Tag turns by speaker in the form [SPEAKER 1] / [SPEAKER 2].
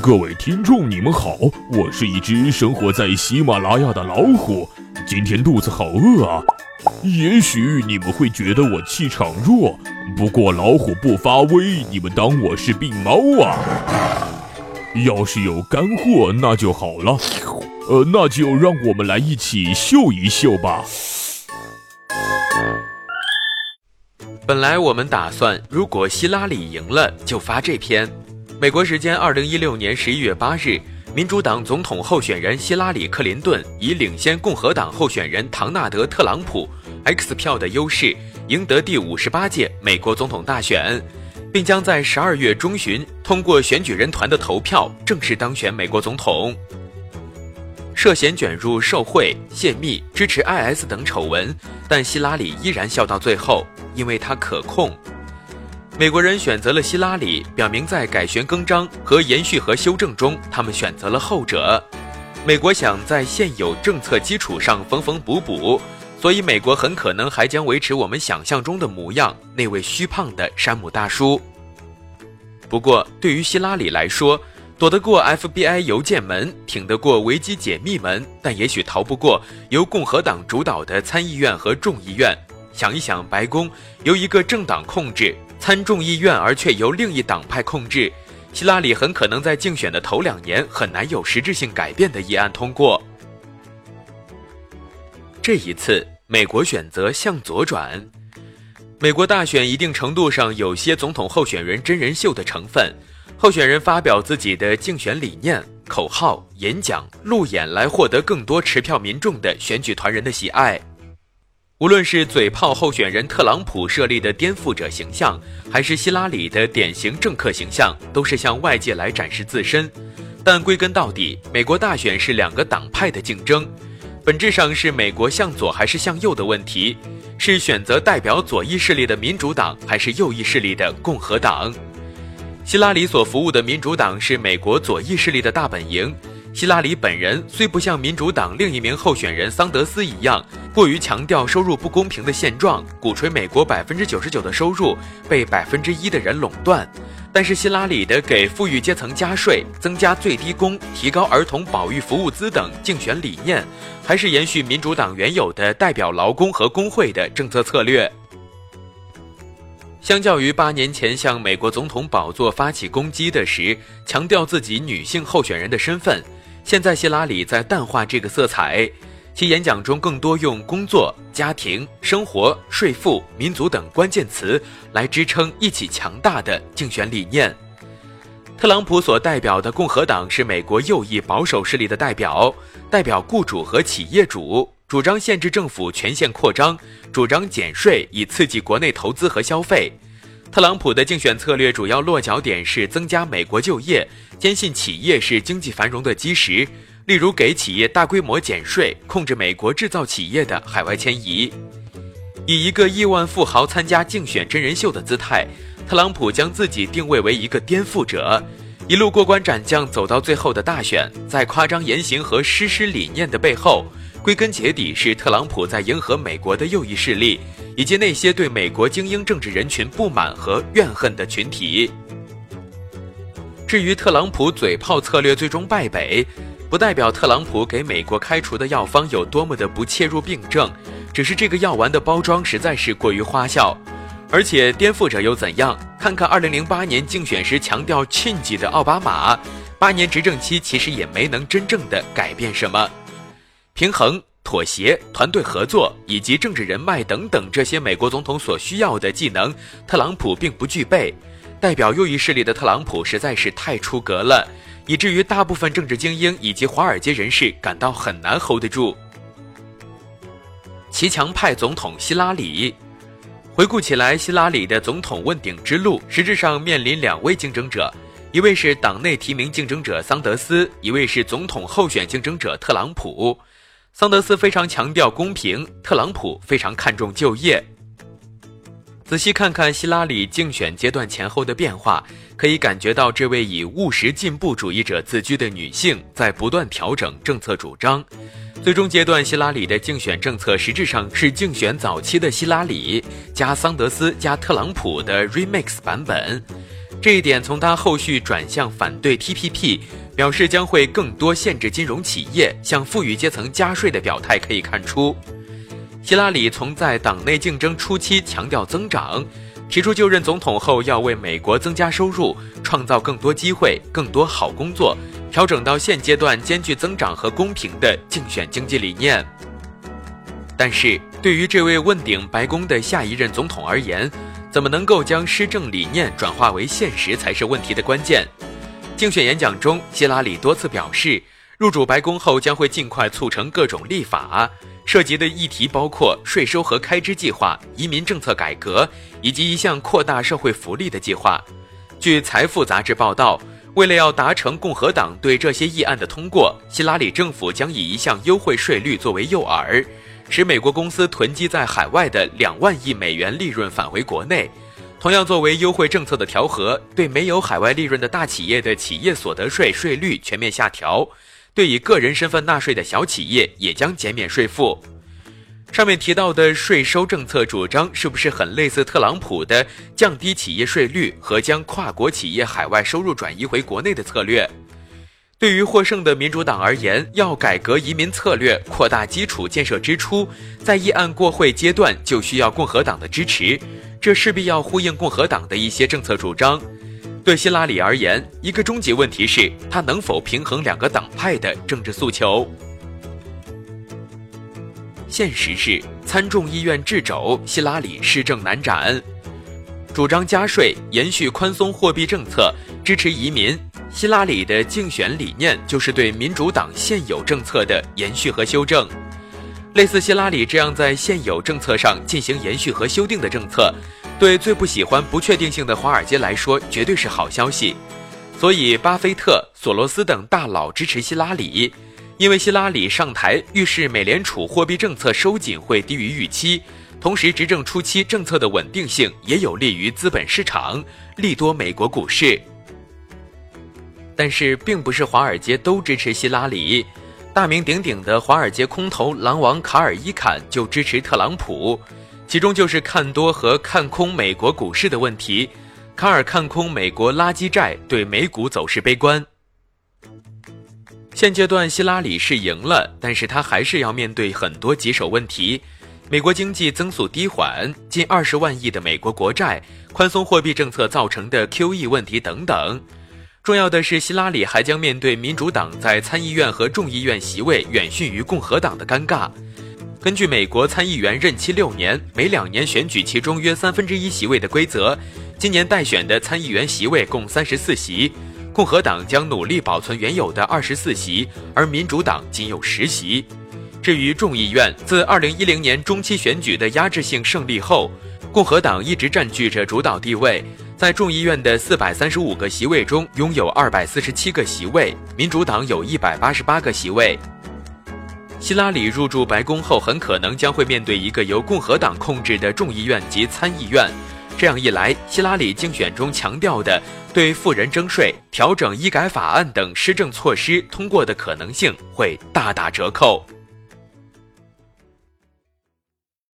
[SPEAKER 1] 各位听众，你们好，我是一只生活在喜马拉雅的老虎，今天肚子好饿啊。也许你们会觉得我气场弱，不过老虎不发威，你们当我是病猫啊？要是有干货，那就好了。呃，那就让我们来一起秀一秀吧。
[SPEAKER 2] 本来我们打算，如果希拉里赢了，就发这篇。美国时间二零一六年十一月八日，民主党总统候选人希拉里·克林顿以领先共和党候选人唐纳德·特朗普 X 票的优势，赢得第五十八届美国总统大选，并将在十二月中旬通过选举人团的投票正式当选美国总统。涉嫌卷入受贿、泄密、支持 IS 等丑闻，但希拉里依然笑到最后，因为她可控。美国人选择了希拉里，表明在改弦更张和延续和修正中，他们选择了后者。美国想在现有政策基础上缝缝补补，所以美国很可能还将维持我们想象中的模样——那位虚胖的山姆大叔。不过，对于希拉里来说，躲得过 FBI 邮件门，挺得过维基解密门，但也许逃不过由共和党主导的参议院和众议院。想一想，白宫由一个政党控制。参众议院，而却由另一党派控制，希拉里很可能在竞选的头两年很难有实质性改变的议案通过。这一次，美国选择向左转。美国大选一定程度上有些总统候选人真人秀的成分，候选人发表自己的竞选理念、口号、演讲、路演，来获得更多持票民众的选举团人的喜爱。无论是嘴炮候选人特朗普设立的颠覆者形象，还是希拉里的典型政客形象，都是向外界来展示自身。但归根到底，美国大选是两个党派的竞争，本质上是美国向左还是向右的问题，是选择代表左翼势力的民主党还是右翼势力的共和党。希拉里所服务的民主党是美国左翼势力的大本营。希拉里本人虽不像民主党另一名候选人桑德斯一样过于强调收入不公平的现状，鼓吹美国百分之九十九的收入被百分之一的人垄断，但是希拉里的给富裕阶层加税、增加最低工、提高儿童保育服务资等竞选理念，还是延续民主党原有的代表劳工和工会的政策策略。相较于八年前向美国总统宝座发起攻击的时，强调自己女性候选人的身份。现在，希拉里在淡化这个色彩，其演讲中更多用工作、家庭、生活、税负、民族等关键词来支撑一起强大的竞选理念。特朗普所代表的共和党是美国右翼保守势力的代表，代表雇主和企业主，主张限制政府权限扩张，主张减税以刺激国内投资和消费。特朗普的竞选策略主要落脚点是增加美国就业，坚信企业是经济繁荣的基石。例如，给企业大规模减税，控制美国制造企业的海外迁移。以一个亿万富豪参加竞选真人秀的姿态，特朗普将自己定位为一个颠覆者，一路过关斩将走到最后的大选。在夸张言行和实施理念的背后，归根结底是特朗普在迎合美国的右翼势力。以及那些对美国精英政治人群不满和怨恨的群体。至于特朗普嘴炮策略最终败北，不代表特朗普给美国开出的药方有多么的不切入病症，只是这个药丸的包装实在是过于花哨。而且颠覆者又怎样？看看2008年竞选时强调亲己的奥巴马，八年执政期其实也没能真正的改变什么，平衡。妥协、团队合作以及政治人脉等等这些美国总统所需要的技能，特朗普并不具备。代表右翼势力的特朗普实在是太出格了，以至于大部分政治精英以及华尔街人士感到很难 hold 得住。骑墙派总统希拉里，回顾起来，希拉里的总统问鼎之路实质上面临两位竞争者，一位是党内提名竞争者桑德斯，一位是总统候选竞争者特朗普。桑德斯非常强调公平，特朗普非常看重就业。仔细看看希拉里竞选阶段前后的变化，可以感觉到这位以务实进步主义者自居的女性在不断调整政策主张。最终阶段，希拉里的竞选政策实质上是竞选早期的希拉里加桑德斯加特朗普的 remix 版本。这一点从他后续转向反对 TPP，表示将会更多限制金融企业向富裕阶层加税的表态可以看出。希拉里从在党内竞争初期强调增长，提出就任总统后要为美国增加收入，创造更多机会、更多好工作，调整到现阶段兼具增长和公平的竞选经济理念。但是对于这位问鼎白宫的下一任总统而言，怎么能够将施政理念转化为现实才是问题的关键。竞选演讲中，希拉里多次表示，入主白宫后将会尽快促成各种立法，涉及的议题包括税收和开支计划、移民政策改革以及一项扩大社会福利的计划。据《财富》杂志报道，为了要达成共和党对这些议案的通过，希拉里政府将以一项优惠税率作为诱饵。使美国公司囤积在海外的两万亿美元利润返回国内，同样作为优惠政策的调和，对没有海外利润的大企业的企业所得税税率全面下调，对以个人身份纳税的小企业也将减免税负。上面提到的税收政策主张是不是很类似特朗普的降低企业税率和将跨国企业海外收入转移回国内的策略？对于获胜的民主党而言，要改革移民策略、扩大基础建设支出，在议案过会阶段就需要共和党的支持，这势必要呼应共和党的一些政策主张。对希拉里而言，一个终极问题是他能否平衡两个党派的政治诉求。现实是参众议院掣肘，希拉里施政难展，主张加税、延续宽松货币政策、支持移民。希拉里的竞选理念就是对民主党现有政策的延续和修正。类似希拉里这样在现有政策上进行延续和修订的政策，对最不喜欢不确定性的华尔街来说绝对是好消息。所以，巴菲特、索罗斯等大佬支持希拉里，因为希拉里上台预示美联储货币政策收紧会低于预期，同时执政初期政策的稳定性也有利于资本市场，利多美国股市。但是，并不是华尔街都支持希拉里。大名鼎鼎的华尔街空头狼王卡尔伊坎就支持特朗普，其中就是看多和看空美国股市的问题。卡尔看空美国垃圾债，对美股走势悲观。现阶段希拉里是赢了，但是他还是要面对很多棘手问题：美国经济增速低缓、近二十万亿的美国国债、宽松货币政策造成的 QE 问题等等。重要的是，希拉里还将面对民主党在参议院和众议院席位远逊于共和党的尴尬。根据美国参议员任期六年，每两年选举其中约三分之一席位的规则，今年待选的参议员席位共三十四席，共和党将努力保存原有的二十四席，而民主党仅有十席。至于众议院，自二零一零年中期选举的压制性胜利后，共和党一直占据着主导地位。在众议院的四百三十五个席位中，拥有二百四十七个席位，民主党有一百八十八个席位。希拉里入驻白宫后，很可能将会面对一个由共和党控制的众议院及参议院。这样一来，希拉里竞选中强调的对富人征税、调整医改法案等施政措施通过的可能性会大打折扣。